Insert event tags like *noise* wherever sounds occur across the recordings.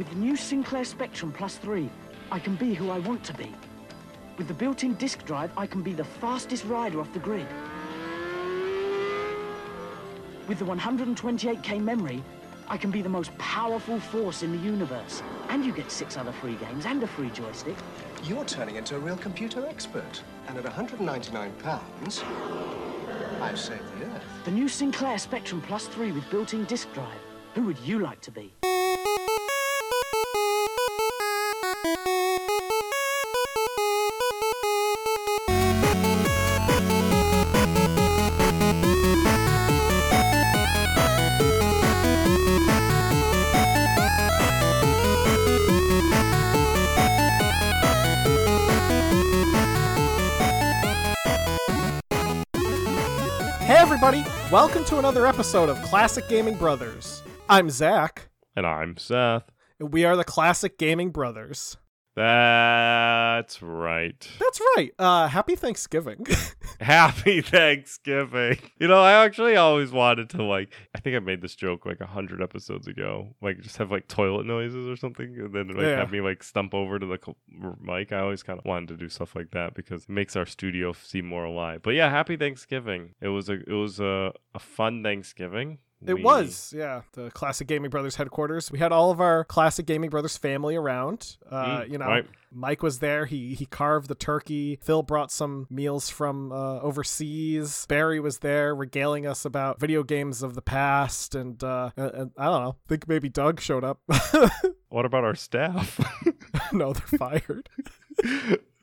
With the new Sinclair Spectrum Plus 3, I can be who I want to be. With the built-in disk drive, I can be the fastest rider off the grid. With the 128k memory, I can be the most powerful force in the universe. And you get six other free games and a free joystick. You're turning into a real computer expert. And at 199 pounds, I've saved the Earth. The new Sinclair Spectrum Plus 3 with built-in disk drive. Who would you like to be? Welcome to another episode of Classic Gaming Brothers. I'm Zach, And I'm Seth. and we are the Classic Gaming Brothers. That's right. That's right. Uh, happy Thanksgiving. *laughs* Happy Thanksgiving. You know, I actually always wanted to like I think I made this joke like a hundred episodes ago. Like just have like toilet noises or something and then like Yeah. have me like stump over to the mic. I always kind of wanted to do stuff like that because it makes our studio seem more alive. But yeah, happy Thanksgiving. It was a it was a, a fun Thanksgiving. It We- was, yeah, the Classic Gaming Brothers headquarters. We had all of our Classic Gaming Brothers family around. Uh, Mm, you know, right. Mike was there. He he carved the turkey. Phil brought some meals from uh, overseas. Barry was there, regaling us about video games of the past. And, uh, and, I don't know. I think maybe Doug showed up. *laughs* What about our staff? *laughs* no, they're fired. *laughs*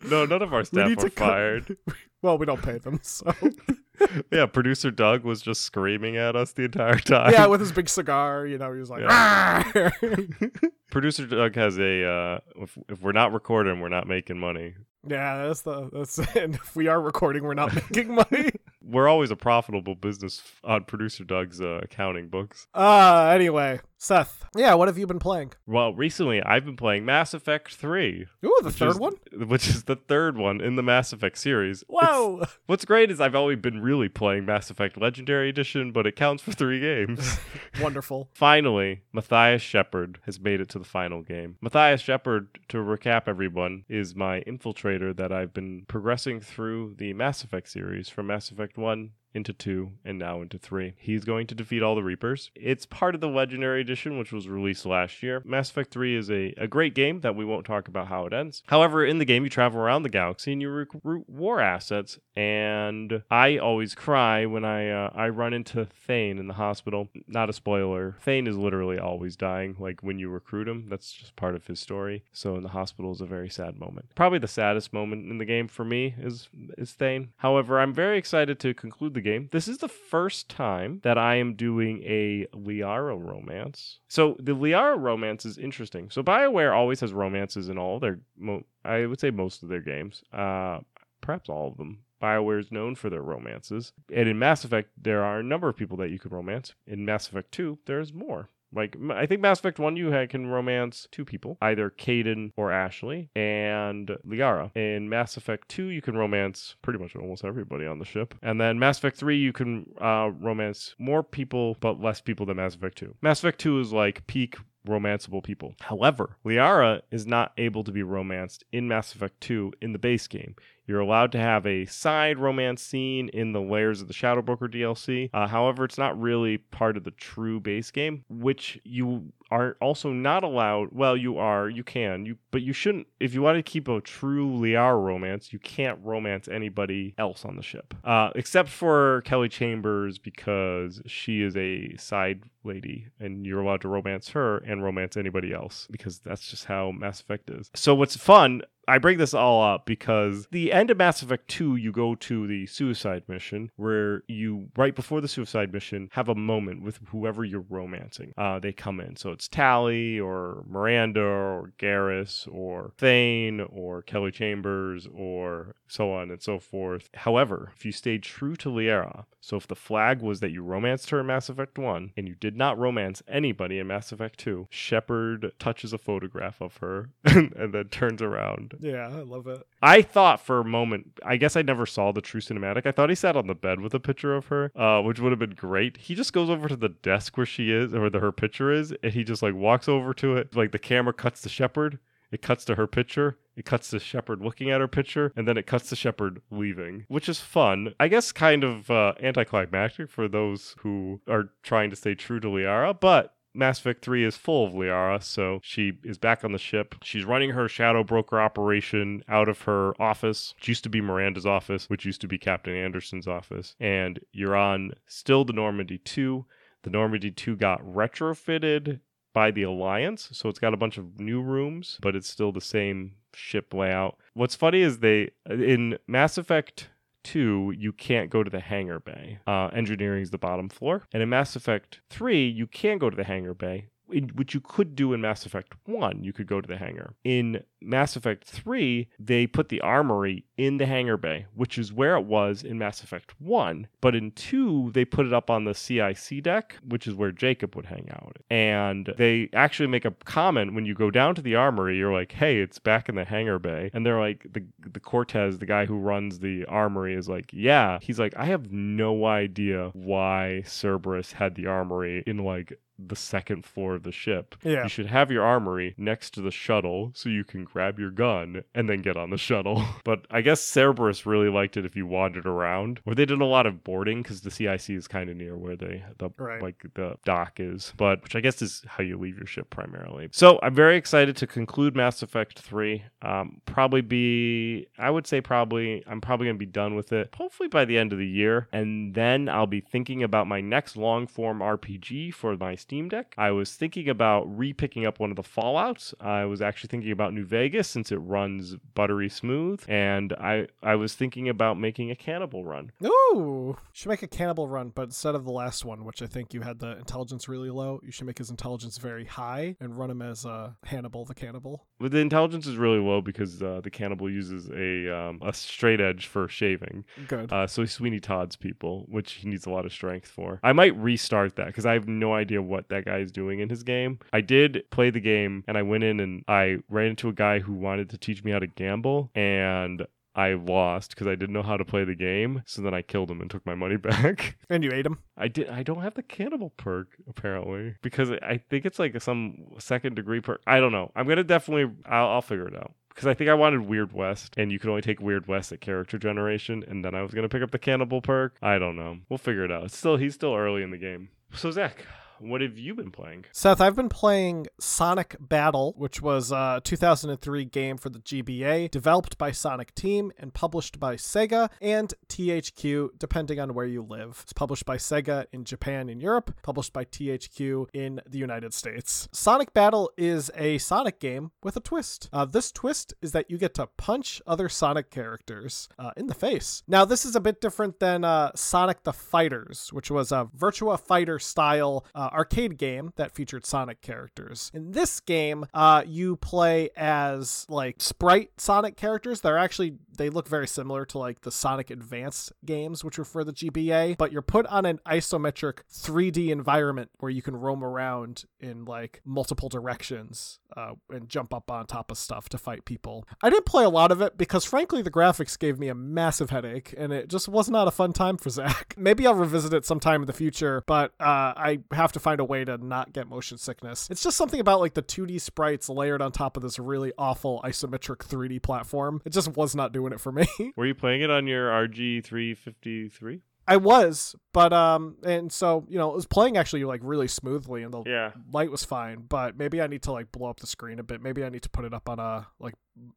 no, none of our staff need were to cut- fired. Well, we don't pay them, *laughs* so *laughs* yeah, producer Doug was just screaming at us the entire time. yeah, with his big cigar, you know, he was like, Yeah. *laughs* Producer Doug has a uh if, if we're not recording, we're not making money. yeah, that's the that's. And if we are recording, we're not making money. We're always a profitable business on producer Doug's uh, accounting books. Uh anyway, Seth, yeah, what have you been playing? Well, recently I've been playing Mass Effect 3. Ooh, the third is- one. *laughs* Which is the third one in the Mass Effect series. It's- Whoa! *laughs* what's great is I've only been really playing Mass Effect Legendary Edition, but it counts for three games. *laughs* Wonderful. Finally, Matthias Shepard has made it to the final game. Matthias Shepard, to recap everyone, is my infiltrator that I've been progressing through the Mass Effect series from Mass Effect 1 into 2 and now into 3. He's going to defeat all the Reapers. It's part of the Legendary Edition, which was released last year. Mass Effect 3 is a, a great game that we won't talk about how it ends. However, in the game, you travel around the galaxy and you recruit war assets. And I always cry when I uh, I run into Thane in the hospital. Not a spoiler. Thane is literally always dying. Like when you recruit him, that's just part of his story. So in the hospital is a very sad moment. Probably the saddest moment in the game for me is is Thane. However, I'm very excited to conclude the game. This is the first time that I am doing a Liara romance. So the Liara romance is interesting. So BioWare always has romances in all their mo- I would say most of their games. Uh perhaps all of them. BioWare is known for their romances. And in Mass Effect, there are a number of people that you can romance. In Mass Effect 2, there's more. Like, I think Mass Effect 1, you ha- can romance two people, either Kaidan or Ashley, and Liara. In Mass Effect 2, you can romance pretty much almost everybody on the ship. And then Mass Effect 3, you can uh, romance more people, but less people than Mass Effect 2. Mass Effect 2 is like peak romanceable people. However, Liara is not able to be romanced in Mass Effect 2 in the base game. You're allowed to have a side romance scene in the Lair of the Shadow Broker DLC. Uh, however, it's not really part of the true base game, which you are also not allowed. Well, you are, you can, you, but you shouldn't. If you want to keep a true Liara romance, you can't romance anybody else on the ship, uh, except for Kelly Chambers because she is a side lady, and you're allowed to romance her and romance anybody else because that's just how Mass Effect is. So what's fun I bring this all up because the end of Mass Effect 2, you go to the suicide mission where you, right before the suicide mission, have a moment with whoever you're romancing. Uh, they come in. So it's Tali or Miranda or Garrus or Thane or Kelly Chambers or so on and so forth. However, if you stayed true to Liara, so if the flag was that you romanced her in Mass Effect 1 and you did not romance anybody in Mass Effect 2, Shepard touches a photograph of her *laughs* and then turns around Yeah, I love it. I thought for a moment, I guess I never saw the true cinematic. I thought he sat on the bed with a picture of her, uh, which would have been great. He just goes over to the desk where she is, or where the, her picture is, and he just like walks over to it. Like the camera cuts to Shepard, it cuts to her picture, it cuts to Shepard looking at her picture, and then it cuts to Shepard leaving, which is fun. I guess kind of uh, anticlimactic for those who are trying to stay true to Liara, but Mass Effect 3 is full of Liara, so she is back on the ship. She's running her shadow broker operation out of her office, which used to be Miranda's office, which used to be Captain Anderson's office. And you're on still the Normandy 2. The Normandy 2 got retrofitted by the Alliance, so it's got a bunch of new rooms, but it's still the same ship layout. What's funny is they in Mass Effect 2, you can't go to the hangar bay. Uh, engineering is the bottom floor. And in Mass Effect 3, you can go to the hangar bay, in, which you could do in Mass Effect 1. You could go to the hangar. In Mass Effect 3, they put the armory in the hangar bay, which is where it was in Mass Effect 1. But in 2, they put it up on the CIC deck, which is where Jacob would hang out. And they actually make a comment when you go down to the armory, you're like, hey, it's back in the hangar bay. And they're like, the, the Cortez, the guy who runs the armory, is like, yeah. He's like, I have no idea why Cerberus had the armory in like the second floor of the ship. Yeah. You should have your armory next to the shuttle so you can grab your gun and then get on the shuttle. *laughs* But I guess Cerberus really liked it if you wandered around. Or they did a lot of boarding because the CIC is kind of near where they the Right. like the dock is. But which I guess is how you leave your ship primarily. So I'm very excited to conclude Mass Effect 3. Um, probably be I would say probably I'm probably gonna be done with it hopefully by the end of the year. And then I'll be thinking about my next long form RPG for my Steam Deck. I was thinking about re-picking up one of the Fallouts. I was actually thinking about New Vegas since it runs buttery smooth, and I I was thinking about making a Cannibal run. Ooh, should make a cannibal run, but instead of the last one, which I think you had the intelligence really low, you should make his intelligence very high and run him as uh, Hannibal the cannibal. But the intelligence is really low because uh, the cannibal uses a um, a straight edge for shaving. Good. Uh, so Sweeney Todd's people, which he needs a lot of strength for. I might restart that because I have no idea what that guy is doing in his game. I did play the game and I went in and I ran into a guy who wanted to teach me how to gamble and I lost because I didn't know how to play the game. So then I killed him and took my money *laughs* back. and you ate him. I did. I don't have the cannibal perk apparently because I think it's like some second degree perk. I don't know. I'm gonna definitely. I'll, I'll figure it out because I think I wanted Weird West, and you could only take Weird West at character generation, and then I was gonna pick up the cannibal perk. I don't know. We'll figure it out. It's still he's still early in the game. So Zach, what have you been playing? Seth, I've been playing Sonic Battle, which was a 2003 game for the GBA, developed by Sonic Team and published by Sega and THQ, depending on where you live. It's published by Sega in Japan and Europe, published by THQ in the United States. Sonic Battle is a Sonic game with a twist. Uh, this twist is that you get to punch other Sonic characters uh, in the face. Now, this is a bit different than uh, Sonic the Fighters, which was a Virtua Fighter style uh, arcade game that featured Sonic characters. In this game, uh, you play as like sprite Sonic characters. They're actually they look very similar to like the Sonic Advance games, which were for the GBA, but you're put on an isometric 3D environment where you can roam around in like multiple directions uh, and jump up on top of stuff to fight people. I didn't play a lot of it because frankly the graphics gave me a massive headache and it just was not a fun time for Zach. *laughs* Maybe I'll revisit it sometime in the future, but uh, I have to find a way to not get motion sickness. It's just something about like the 2D sprites layered on top of this really awful isometric 3D platform. It just was not doing it for me. *laughs* Were you playing it on your RG 353? I was, but um, and so you know, it was playing actually like really smoothly, and the Yeah. light was fine. But maybe I need to like blow up the screen a bit. Maybe I need to put it up on a like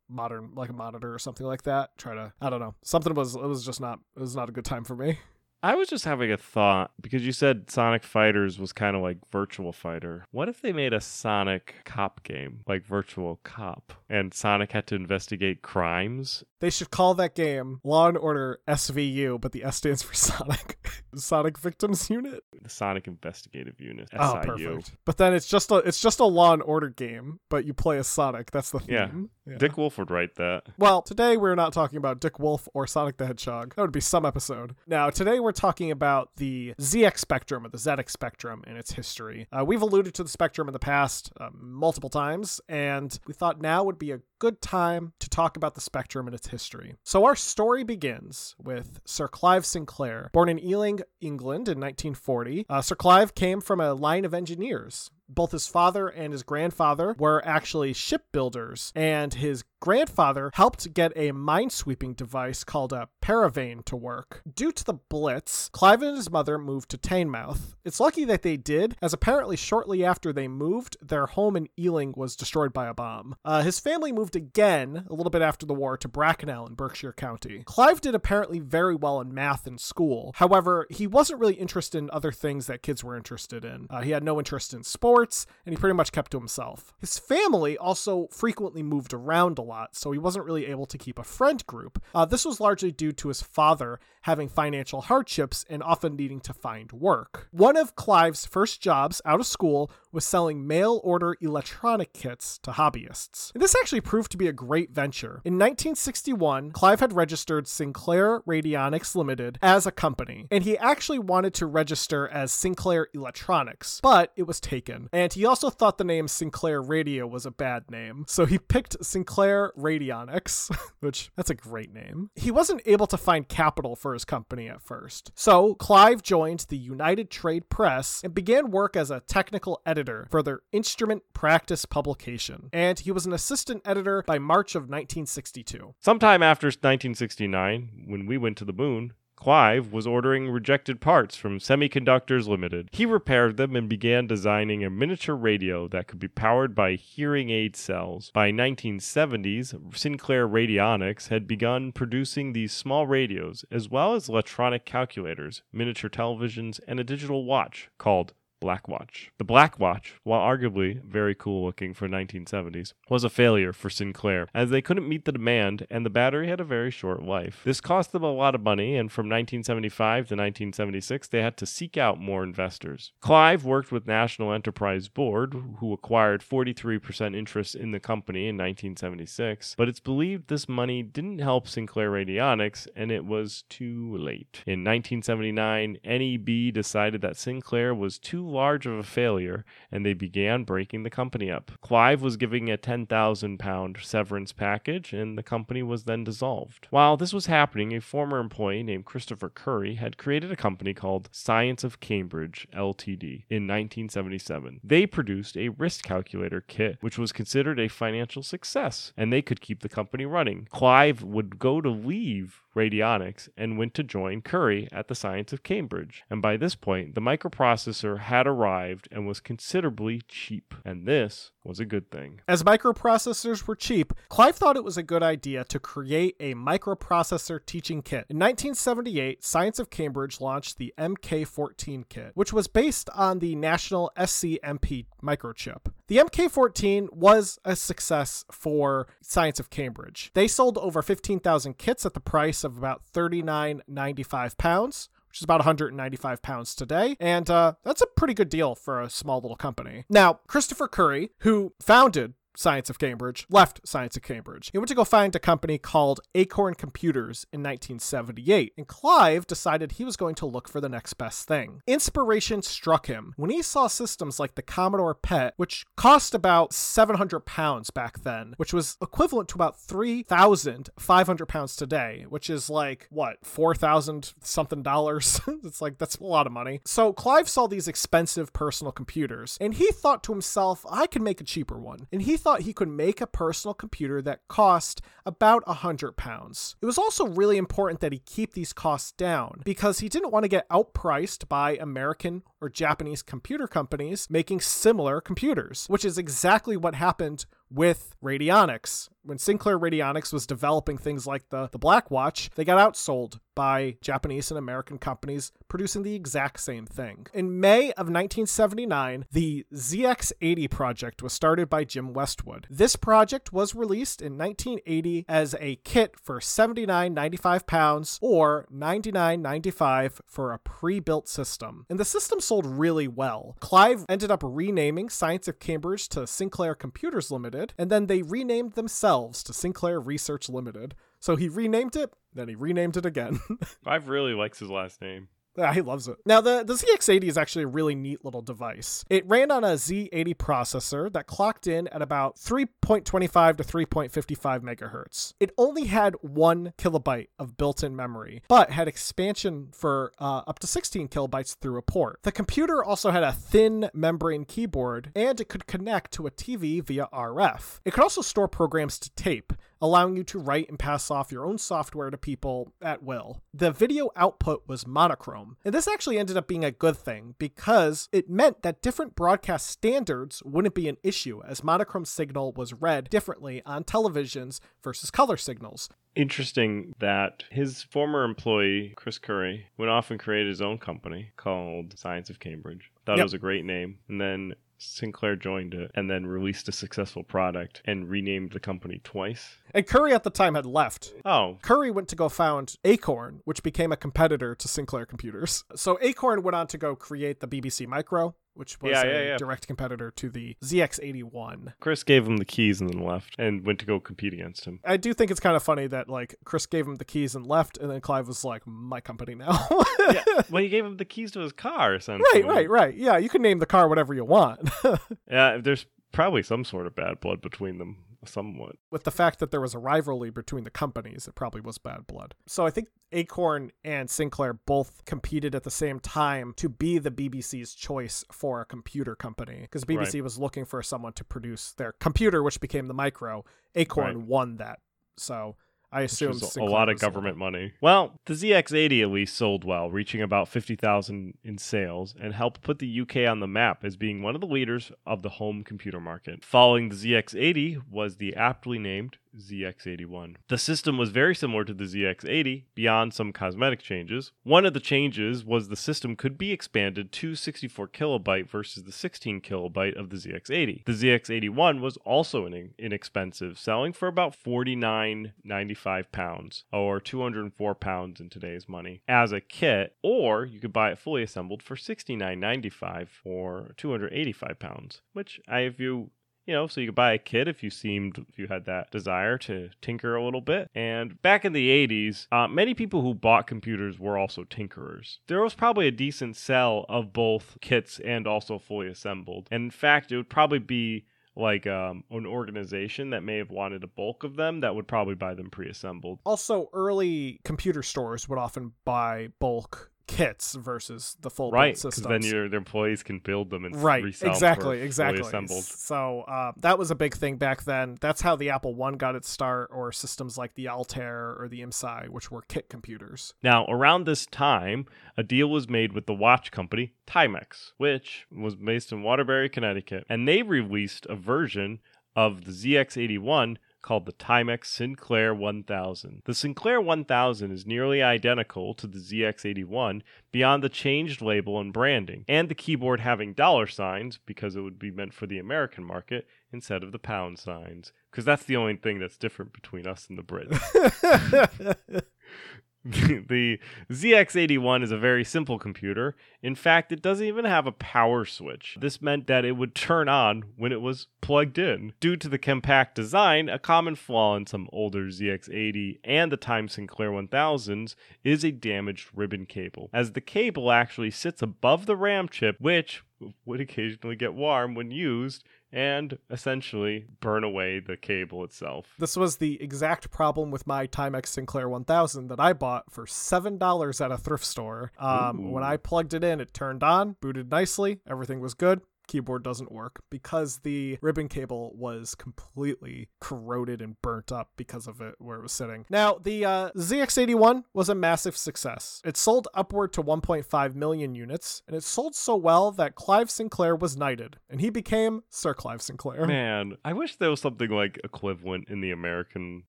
modern like a monitor or something like that. Try to I don't know. Something was it was just not it was not a good time for me. *laughs* I was just having a thought because you said Sonic Fighters was kind of like Virtua Fighter. What if they made a Sonic cop game, like Virtua Cop, and Sonic had to investigate crimes? They should call that game Law and Order SVU, but the S stands for *laughs* Sonic Sonic Victims Unit. The Sonic Investigative Unit, Oh, perfect. But then it's just a it's just a Law and Order game, but you play as Sonic. That's the theme. Yeah. Dick Wolf would write that. Well, today we're not talking about Dick Wolf or Sonic the Hedgehog. That would be some episode. Now, today we're talking about the ZX Spectrum or the ZX Spectrum and its history. Uh, we've alluded to the Spectrum in the past uh, multiple times, and we thought now would be a good time to talk about the Spectrum and its history. So, our story begins with Sir Clive Sinclair. Born in Ealing, England in 1940, uh, Sir Clive came from a line of engineers both his father and his grandfather were actually shipbuilders, and his grandfather helped get a minesweeping device called a paravane to work. Due to the Blitz, Clive and his mother moved to Teignmouth. It's lucky that they did, as apparently shortly after they moved, their home in Ealing was destroyed by a bomb. Uh, his family moved again, a little bit after the war, to Bracknell in Berkshire County. Clive did apparently very well in math in school. However, he wasn't really interested in other things that kids were interested in. Uh, he had no interest in sports, and he pretty much kept to himself. His family also frequently moved around a lot, so he wasn't really able to keep a friend group. Uh, this was largely due to his father having financial hardships and often needing to find work. One of Clive's first jobs out of school was selling mail order electronic kits to hobbyists. And this actually proved to be a great venture. In 1961, Clive had registered Sinclair Radionics Limited as a company, and he actually wanted to register as Sinclair Electronics, but it was taken. And he also thought the name Sinclair Radio was a bad name, so he picked Sinclair Radionics, *laughs* which that's a great name. He wasn't able to find capital for his company at first. So Clive joined the United Trade Press and began work as a technical editor for their instrument practice publication. And he was an assistant editor by March of 1962. Sometime after 1969, when we went to the moon, Clive was ordering rejected parts from Semiconductors Limited. He repaired them and began designing a miniature radio that could be powered by hearing aid cells. By 1970s, Sinclair Radionics had begun producing these small radios as well as electronic calculators, miniature televisions, and a digital watch called Black Watch. The Black Watch, while arguably very cool looking for 1970s, was a failure for Sinclair as they couldn't meet the demand and the battery had a very short life. This cost them a lot of money and from 1975 to 1976 they had to seek out more investors. Clive worked with National Enterprise Board who acquired 43% interest in the company in 1976, but it's believed this money didn't help Sinclair Radionics and it was too late. In 1979, NEB decided that Sinclair was too large of a failure, and they began breaking the company up. Clive was giving a 10,000 pound severance package, and the company was then dissolved. While this was happening, a former employee named Christopher Curry had created a company called Science of Cambridge Ltd. in 1977. They produced a wrist calculator kit, which was considered a financial success, and they could keep the company running. Clive would go to leave radionics and went to join Curry at the Science of Cambridge. And by this point, the microprocessor had arrived and was considerably cheap. And this was a good thing. As microprocessors were cheap, Clive thought it was a good idea to create a microprocessor teaching kit. In 1978, Science of Cambridge launched the MK14 kit, which was based on the national SCMP microchip. The MK14 was a success for Science of Cambridge. They sold over 15,000 kits at the price of about 39.95 pounds which is about 195 pounds today. And uh, that's a pretty good deal for a small little company. Now, Christopher Curry, who founded Science of Cambridge, left Science of Cambridge. He went to go find a company called Acorn Computers in 1978, and Clive decided he was going to look for the next best thing. Inspiration struck him when he saw systems like the Commodore PET, which cost about 700 pounds back then, which was equivalent to about 3,500 pounds today, which is like, what, 4,000 something dollars? *laughs* it's like, that's a lot of money. So Clive saw these expensive personal computers, and he thought to himself, I can make a cheaper one. And he thought he could make a personal computer that cost about a hundred pounds. It was also really important that he keep these costs down because he didn't want to get outpriced by American or Japanese computer companies making similar computers, which is exactly what happened with radionics. When Sinclair Radionics was developing things like the, the Black Watch, they got outsold by Japanese and American companies producing the exact same thing. In May of 1979, the ZX80 project was started by Jim Westwood. This project was released in 1980 as a kit for 79.95 pounds or 99.95 for a pre-built system. And the system sold really well. Clive ended up renaming Science of Cambridge to Sinclair Computers Limited, and then they renamed themselves to Sinclair Research Limited. So he renamed it, then he renamed it again. *laughs* Clive really likes his last name. *laughs* He loves it. Now, the, the ZX80 is actually a really neat little device. It ran on a Z80 processor that clocked in at about 3.25 to 3.55 megahertz. It only had one kilobyte of built in memory, but had expansion for uh, up to 16 kilobytes through a port. The computer also had a thin membrane keyboard, and it could connect to a TV via RF. It could also store programs to tape, allowing you to write and pass off your own software to people at will. The video output was monochrome, and this actually ended up being a good thing because it meant that different broadcast standards wouldn't be an issue, as monochrome signal was read differently on televisions versus color signals. Interesting that his former employee, Chris Curry, went off and created his own company called Science of Cambridge. Thought Yep. it was a great name. And then Sinclair joined it and then released a successful product and renamed the company twice. And Curry at the time had left. Oh, Curry went to go found Acorn, which became a competitor to Sinclair Computers. So Acorn went on to go create the BBC Micro, which was Yeah, a yeah, yeah. direct competitor to the ZX81. Chris gave him the keys and then left and went to go compete against him. I do think it's kind of funny that like Chris gave him the keys and left, and then Clive was like, "My company now." yeah. *laughs* Well, he gave him the keys to his car, essentially. right, right, right. Yeah, you can name the car whatever you want. *laughs* Yeah, there's probably some sort of bad blood between them, somewhat. With the fact that there was a rivalry between the companies, it probably was bad blood. So I think Acorn and Sinclair both competed at the same time to be the BBC's choice for a computer company because BBC was looking for someone to produce their computer, which became the Micro. Acorn Right. won that. So I assume a lot of government money. Well, the ZX80 at least sold well, reaching about 50,000 in sales, and helped put the UK on the map as being one of the leaders of the home computer market. Following the ZX80 was the aptly named ZX81. The system was very similar to the ZX80, beyond some cosmetic changes. One of the changes was the system could be expanded to 64 kilobyte versus the 16 kilobyte of the ZX80. The ZX81 was also in- inexpensive, selling for about 49.95 pounds, or 204 pounds in today's money, as a kit, or you could buy it fully assembled for 69.95 or 285 pounds, which I view you know, so you could buy a kit if you seemed if you had that desire to tinker a little bit. And back in the 80s, uh, many people who bought computers were also tinkerers. There was probably a decent sell of both kits and also fully assembled. And in fact, it would probably be like um, an organization that may have wanted a bulk of them that would probably buy them pre-assembled. Also, early computer stores would often buy bulk kits versus the full Right, because then your employees can build them and right exactly exactly. assembled. so uh, that was a big thing back then. That's how the apple one got its start or systems like the altair or the IMSAI which were kit computers. Now, around this time, a deal was made with the watch company Timex, which was based in Waterbury, Connecticut, and they released a version of the ZX81 called the Timex Sinclair 1000. The Sinclair 1000 is nearly identical to the ZX81 beyond the changed label and branding, and the keyboard having dollar signs because it would be meant for the American market instead of the pound signs, because that's the only thing that's different between us and the Brits. *laughs* *laughs* *laughs* the ZX81 is a very simple computer. In fact, it doesn't even have a power switch. This meant that it would turn on when it was plugged in. Due to the compact design, a common flaw in some older ZX80 and the Timex Sinclair 1000s is a damaged ribbon cable, as the cable actually sits above the RAM chip, which would occasionally get warm when used and essentially burn away the cable itself. this was the exact problem with my timex sinclair 1000 that i bought for $7 at a thrift store. Um, when i plugged it in it turned on booted nicely everything was good keyboard doesn't work because the ribbon cable was completely corroded and burnt up because of it where it was sitting. Now, the uh, ZX81 was a massive success. It sold upward to 1.5 million units, and it sold so well that Clive Sinclair was knighted, and he became Sir Clive Sinclair. *laughs* Man, I wish there was something like equivalent in the American.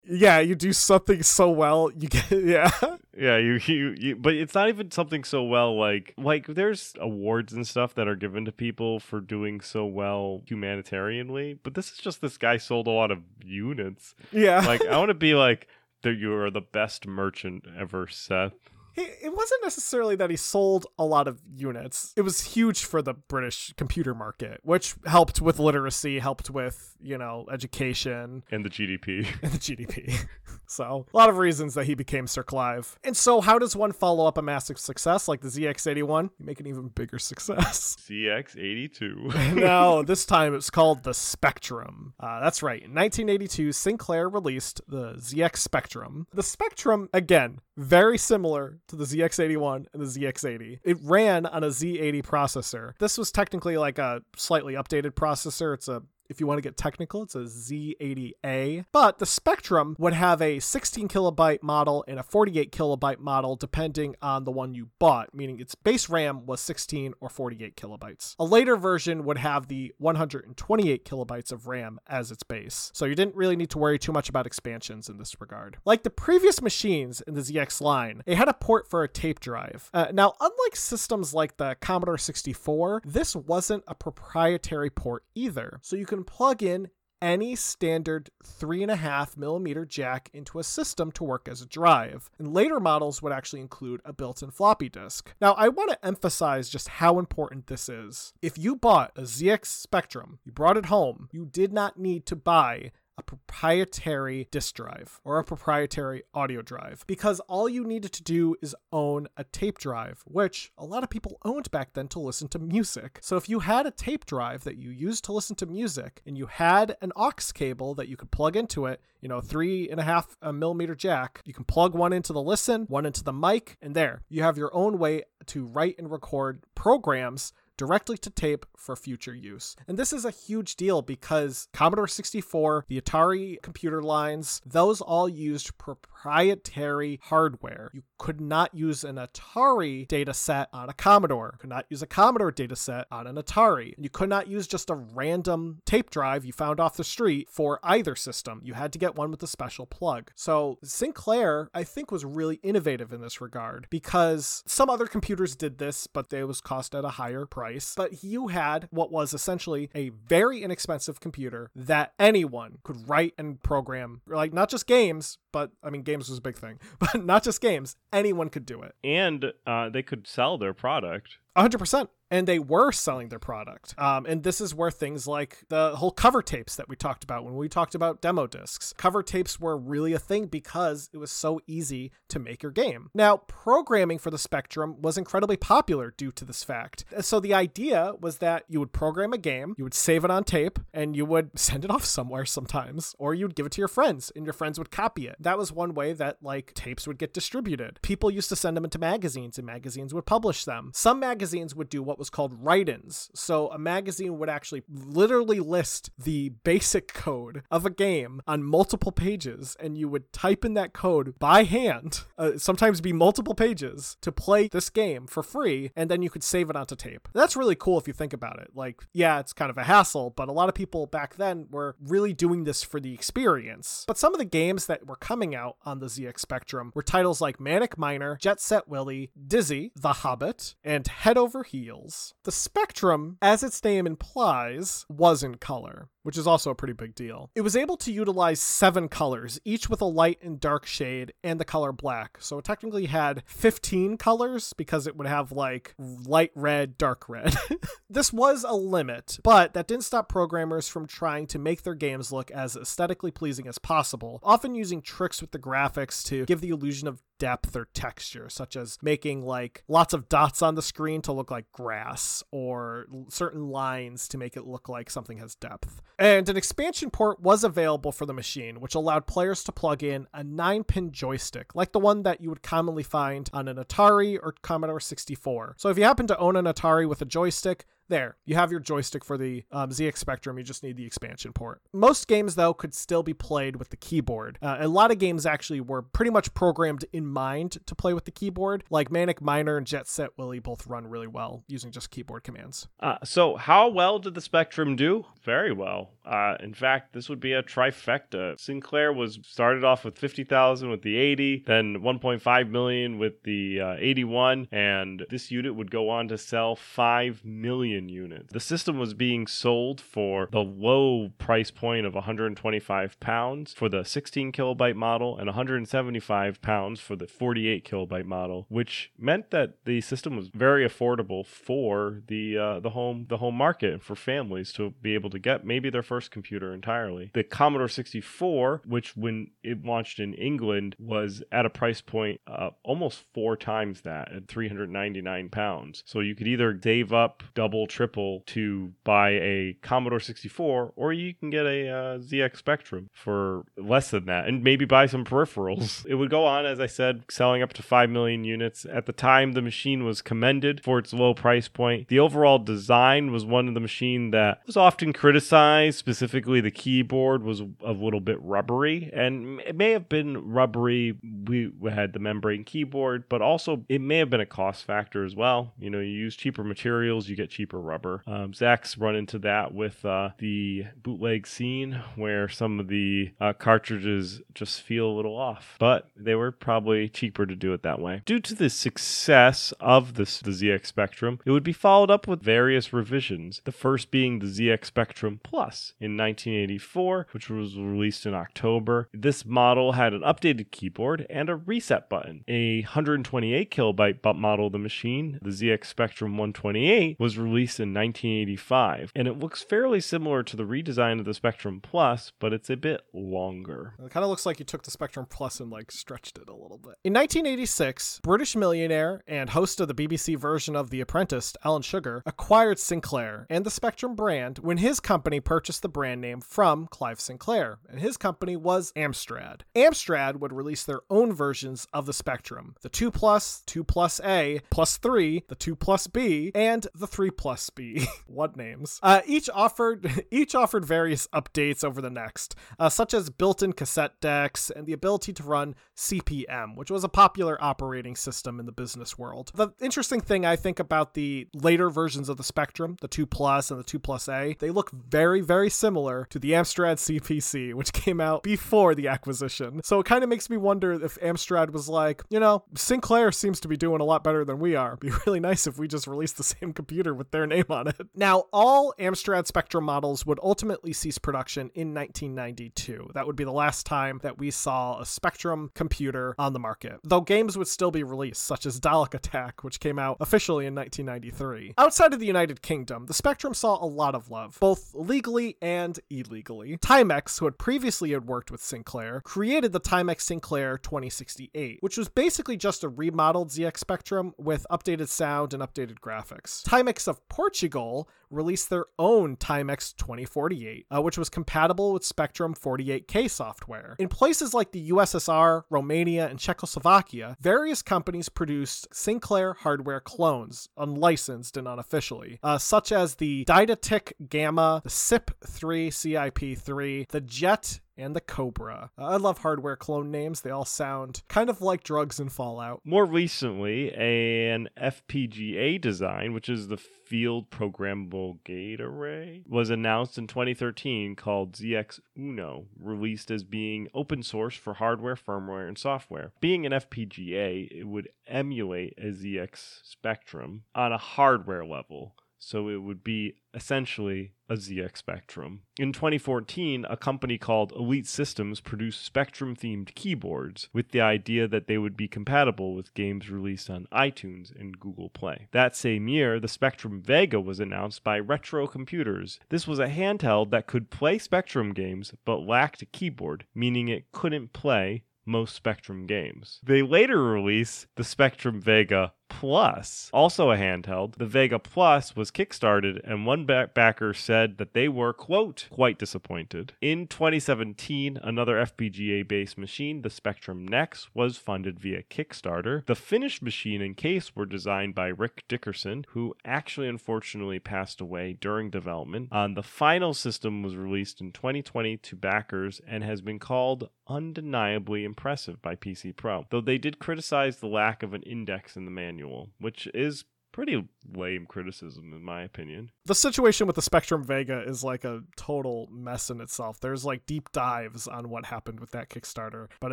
Yeah, you do something so well, you get *laughs* yeah. Yeah, you, you, you but it's not even something so well like like there's awards and stuff that are given to people for doing so well humanitarianly, but this is just this guy sold a lot of units. Yeah. Like I *laughs* want to be like that you are the best merchant ever, Seth. It wasn't necessarily that he sold a lot of units. It was huge for the British computer market, which helped with literacy, helped with, you know, education And the GDP. *laughs* and the GDP. *laughs* so, a lot of reasons that he became Sir Clive. And so, how does one follow up a massive success like the ZX81? You make an even bigger *laughs* success. ZX82. no, this time it's called the Spectrum. Uh, that's right. In 1982, Sinclair released the ZX Spectrum. The Spectrum, again, very similar to the ZX81 and the ZX80. It ran on a Z80 processor. This was technically like a slightly updated processor. It's a if you want to get technical, it's a Z80A. But the Spectrum would have a 16 kilobyte model and a 48 kilobyte model, depending on the one you bought, meaning its base RAM was 16 or 48 kilobytes. A later version would have the 128 kilobytes of RAM as its base, so you didn't really need to worry too much about expansions in this regard. Like the previous machines in the ZX line, it had a port for a tape drive. Uh, now, unlike systems like the Commodore 64, this wasn't a proprietary port either, so you can plug in any standard 3.5 millimeter jack into a system to work as a drive. And later models would actually include a built in floppy disk. Now, I want to emphasize just how important this is. If you bought a ZX Spectrum, you brought it home, you did not need to buy a proprietary disk drive or a proprietary audio drive because all you needed to do is own a tape drive, which a lot of people owned back then to listen to music. So if you had a tape drive that you used to listen to music and you had an aux cable that you could plug into it, you know, three and a half millimeter jack, you can plug one into the listen, one into the mic, and there you have your own way to write and record programs directly to tape for future use. And this is a huge deal because Commodore 64, the Atari computer lines, those all used proprietary hardware. You could not use an Atari data set on a Commodore, you could not use a Commodore data set on an Atari. You could not use just a random tape drive you found off the street for either system. You had to get one with a special plug. So Sinclair, I think, was really innovative in this regard because some other computers did this, but they was cost at a higher price. But you had what was essentially a very inexpensive computer that anyone could write and program, like not just games, but I mean, games was a big thing, *laughs* but not just games. Anyone could do it. and uh, they could sell their product. 100%. And they were selling their product. Um, and this is where things like the whole cover tapes that we talked about when we talked about demo discs, cover tapes were really a thing because it was so easy to make your game. Now, programming for the Spectrum was incredibly popular due to this fact. So the idea was that you would program a game, you would save it on tape, and you would *laughs* send it off somewhere sometimes, or you'd give it to your friends, and your friends would copy it. That was one way that like tapes would get distributed. People used to send them into magazines, and magazines would publish them. Some magazines would do what was called write-ins. So a magazine would actually literally list the basic code of a game on multiple pages, and you would type in that code by hand, uh, sometimes be multiple pages, to play this game for free, and then you could save it onto tape. That's really cool if you think about it. Like, yeah, it's kind of a hassle, but a lot of people back then were really doing this for the experience. But some of the games that were coming out on the ZX Spectrum were titles like Manic Miner, Jet Set Willy, Dizzy, The Hobbit, and Head Over Heels. The Spectrum, as its name implies, was in color which is also a pretty big deal. It was able to utilize seven colors, each with a light and dark shade and the color black. So it technically had 15 colors because it would have like light red, dark red. *laughs* this was a limit, but that didn't stop programmers from trying to make their games look as aesthetically pleasing as possible, often using tricks with the graphics to give the illusion of depth or texture, such as making like lots of dots on the screen to look like grass or certain lines to make it look like something has depth. And an expansion port was available for the machine, which allowed players to plug in a 9 pin joystick, like the one that you would commonly find on an Atari or Commodore 64. So if you happen to own an Atari with a joystick, there, you have your joystick for the um, ZX Spectrum. You just need the expansion port. Most games, though, could still be played with the keyboard. Uh, a lot of games actually were pretty much programmed in mind to play with the keyboard, like Manic Miner and Jet Set Willy both run really well using just keyboard commands. Uh, so, how well did the Spectrum do? Very well. Uh, in fact, this would be a trifecta. Sinclair was started off with 50,000 with the 80, then 1.5 million with the uh, 81, and this unit would go on to sell 5 million million units. The system was being sold for the low price point of 125 pounds for the 16 kilobyte model and 175 pounds for the 48 kilobyte model, which meant that the system was very affordable for the uh, the home the home market for families to be able to get maybe their first computer entirely. The Commodore 64, which when it launched in England was at a price point uh, almost four times that at 399 pounds. So you could either save up double, triple to buy a Commodore 64, or you can get a uh, ZX Spectrum for less than that and maybe buy some peripherals. *laughs* it would go on, as I said, selling up to 5 million units. At the time, the machine was commended for its low price point. The overall design was one of the machine that was often criticized. Specifically, the keyboard was a little bit rubbery, and it may have been rubbery. We had the membrane keyboard, but also it may have been a cost factor as well. You know, you use cheaper materials, you get cheaper rubber. Um, Zach's run into that with uh, the bootleg scene where some of the uh, cartridges just feel a little off, but they were probably cheaper to do it that way. Due to the success of this, the ZX Spectrum, it would be followed up with various revisions. The first being the ZX Spectrum Plus in 1984, which was released in October. This model had an updated keyboard and a reset button. A 128 kilobyte model of the machine, the ZX Spectrum 128, was released in 1985, and it looks fairly similar to the redesign of the Spectrum Plus, but it's a bit longer. It kind of looks like you took the Spectrum Plus and like stretched it a little bit. In 1986, British millionaire and host of the BBC version of The Apprentice, Alan Sugar, acquired Sinclair and the Spectrum brand when his company purchased the brand name from Clive Sinclair, and his company was Amstrad. Amstrad would release their own versions of the Spectrum the 2 Plus, 2 Plus A, Plus 3, the 2 Plus B, and the 3 Plus B. *laughs* what names? Uh, each offered *laughs* each offered various updates over the next, uh, such as built-in cassette decks and the ability to run CP/M, which was a popular operating system in the business world. The interesting thing I think about the later versions of the Spectrum, the 2 Plus and the 2 Plus A, they look very, very similar to the Amstrad CPC, which came out before the acquisition. So it kind of makes me wonder if Amstrad was like, you know, Sinclair seems to be doing a lot better than we are. It'd be *laughs* really nice if we just released the same computer with their name on it. *laughs* Now, all Amstrad Spectrum models would ultimately cease production in 1992. That would be the last time that we saw a Spectrum computer on the market, though games would still be released, such as Dalek Attack, which came out officially in 1993. Outside of the United Kingdom, the Spectrum saw a lot of love, both legally and illegally. Timex, who had previously had worked with Sinclair, created the Timex Sinclair 2068, which was basically just a remodeled ZX Spectrum with updated sound and updated graphics. Timex of Portugal released their own Timex 2048, uh, which was compatible with Spectrum 48K software. In places like the USSR, Romania, and Czechoslovakia, various companies produced Sinclair hardware clones, unlicensed and unofficially, uh, such as the Didaktik Gama, the SIP3 CIP3, the Jet and the Cobra. Uh, I love hardware clone names. They all sound kind of like drugs in Fallout. More recently, an FPGA design, which is the Field Programmable Gate Array, was announced in 2013 called ZX Uno, released as being open source for hardware, firmware, and software. Being an FPGA, it would emulate a ZX Spectrum on a hardware level so it would be essentially a ZX Spectrum. In 2014, a company called Elite Systems produced Spectrum themed keyboards with the idea that they would be compatible with games released on iTunes and Google Play. That same year, the Spectrum Vega was announced by Retro Computers. This was a handheld that could play Spectrum games but lacked a keyboard, meaning it couldn't play most Spectrum games. They later released the Spectrum Vega Plus, also a handheld. The Vega Plus was kickstarted, and one back- backer said that they were, quote, quite disappointed. In 2017, another FPGA based machine, the Spectrum Next, was funded via Kickstarter. The finished machine and case were designed by Rick Dickinson, who actually unfortunately passed away during development. Um, the final system was released in 2020 to backers and has been called undeniably impressive by PC Pro, though they did criticize the lack of an index in the manual, which is Pretty lame criticism, in my opinion. The situation with the Spectrum Vega is like a total mess in itself. There's like deep dives on what happened with that Kickstarter, but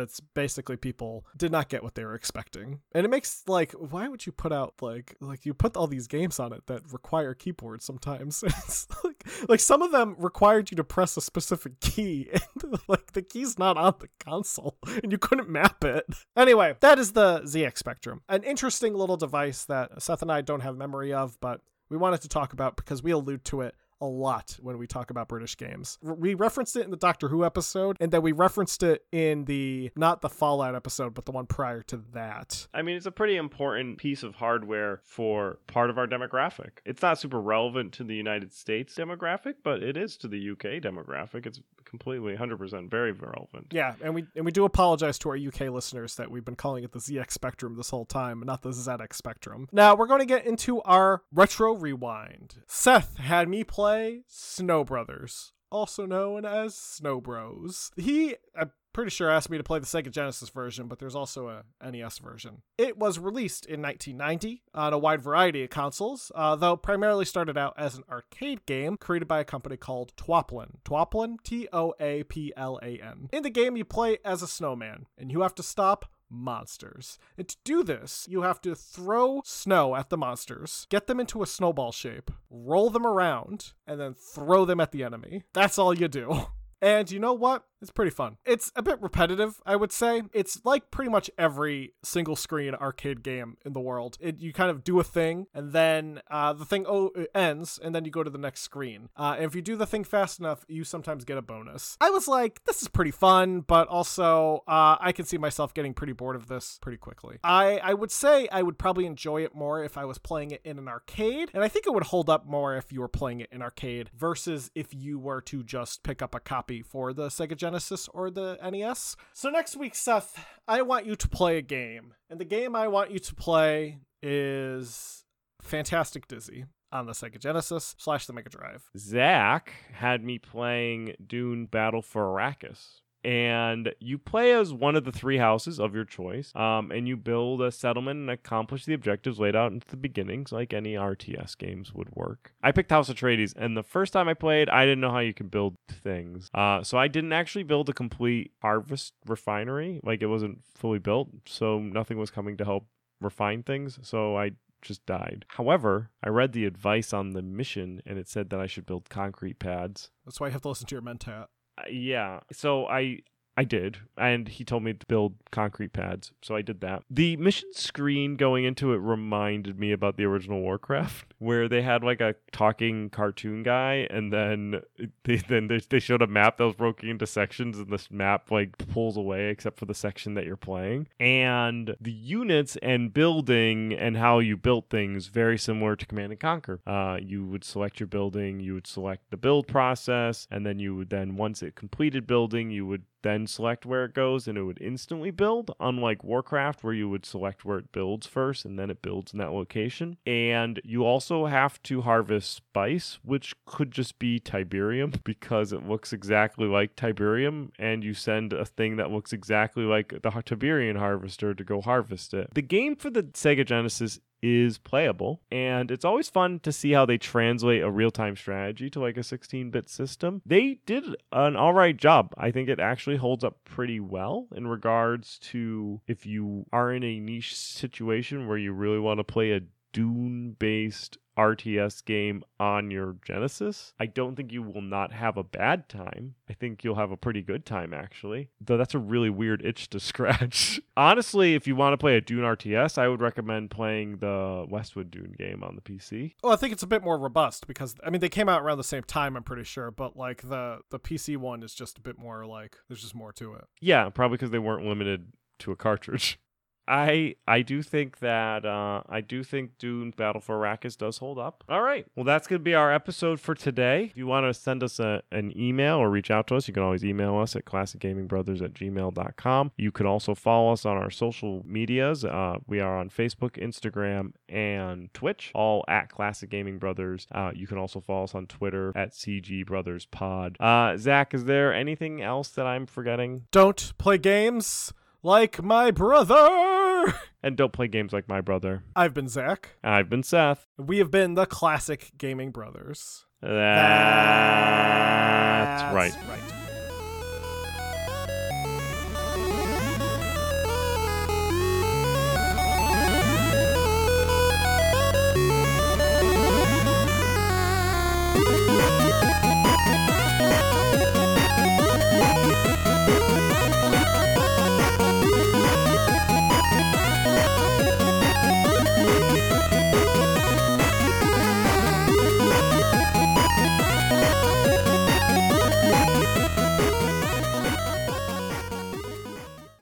it's basically people did not get what they were expecting. And it makes like why would you put out like like you put all these games on it that require keyboards sometimes. *laughs* it's like *laughs* like some of them required you to press a specific key *laughs* and like the key's not on the console *laughs* and you couldn't map it. Anyway, that is the ZX Spectrum. An interesting little device that Seth and I don't have memory of, but we wanted to talk about because we allude to it a lot when we talk about British games. We referenced it in the Doctor Who episode, and then we referenced it in the not the Fallout episode, but the one prior to that. I mean, it's a pretty important piece of hardware for part of our demographic. It's not super relevant to the United States demographic, but it is to the UK demographic. It's completely 100% very relevant. Yeah, and we and we do apologize to our UK listeners that we've been calling it the ZX Spectrum this whole time, not the ZX Spectrum. Now, we're going to get into our retro rewind. Seth had me play Snow Brothers, also known as Snow Bros. He I'm pretty sure asked me to play the Sega Genesis version, but there's also a NES version. It was released in 1990 on a wide variety of consoles, uh, though primarily started out as an arcade game created by a company called Toaplan. Toaplan, T O A P L A N. In the game, you play as a snowman, and you have to stop monsters. And to do this, you have to throw snow at the monsters, get them into a snowball shape, roll them around, and then throw them at the enemy. That's all you do. *laughs* And you know what? It's pretty fun. It's a bit repetitive, I would say. It's like pretty much every single screen arcade game in the world. It, you kind of do a thing, and then uh, the thing oh, it ends, and then you go to the next screen. Uh, and if you do the thing fast enough, you sometimes get a bonus. I was like, this is pretty fun, but also uh, I can see myself getting pretty bored of this pretty quickly. I, I would say I would probably enjoy it more if I was playing it in an arcade, and I think it would hold up more if you were playing it in arcade versus if you were to just pick up a copy for the Sega Genesis or the NES. So next week, Seth, I want you to play a game. And the game I want you to play is Fantastic Dizzy on the Sega Genesis slash the Mega Drive. Zach had me playing Dune Battle for Arrakis. And you play as one of the three houses of your choice, um, and you build a settlement and accomplish the objectives laid out at the beginnings, like any RTS games would work. I picked House Atreides, and the first time I played, I didn't know how you could build things, uh, so I didn't actually build a complete harvest refinery. Like it wasn't fully built, so nothing was coming to help refine things. So I just died. However, I read the advice on the mission and it said that I should build concrete pads. That's why you have to listen to your mentat. Uh, yeah. So I I did, and he told me to build concrete pads, so I did that. The mission screen going into it reminded me about the original Warcraft, *laughs* where they had like a talking cartoon guy, and then *laughs* they then they, showed a map that was broken into sections, and this map like pulls away except for the section that you're playing, and the units and building and how you built things very similar to Command and Conquer. Uh, you would select your building, you would select the build process, and then you would then once it completed building, you would then select where it goes and it would instantly build, unlike Warcraft, where you would select where it builds first and then it builds in that location. And you also have to harvest spice, which could just be Tiberium *laughs* because it looks exactly like Tiberium, and you send a thing that looks exactly like the Tiberian harvester to go harvest it. The game for the Sega Genesis is playable and it's always fun to see how they translate a real-time strategy to like a 16-bit system. They did an all right job. I think it actually holds up pretty well in regards to if you are in a niche situation where you really want to play a dune based RTS game on your Genesis, I don't think you will not have a bad time. I think you'll have a pretty good time, actually. Though that's a really weird itch to *laughs* scratch. Honestly, if you want to play a Dune RTS, I would recommend playing the Westwood Dune game on the PC. Well, I think it's a bit more robust because I mean they came out around the same time. I'm pretty sure, but like the the PC one is just a bit more like there's just more to it. Yeah, probably because they weren't limited to a cartridge. I I do think that uh, I do think Dune Battle for Arrakis does hold up. All right, well that's gonna be our episode for today. If you want to send us a, an email or reach out to us, you can always email us at classicgamingbrothers at gmail.com. You can also follow us on our social medias. Uh, we are on Facebook, Instagram, and Twitch, all at Classic Gaming Brothers. Uh, you can also follow us on Twitter at CG Brothers Pod. Uh, Zach, is there anything else that I'm forgetting? Don't play games like my brother. *laughs* and don't play games like my brother. I've been Zach. I've been Seth. We have been the Classic Gaming Brothers. That's right. right.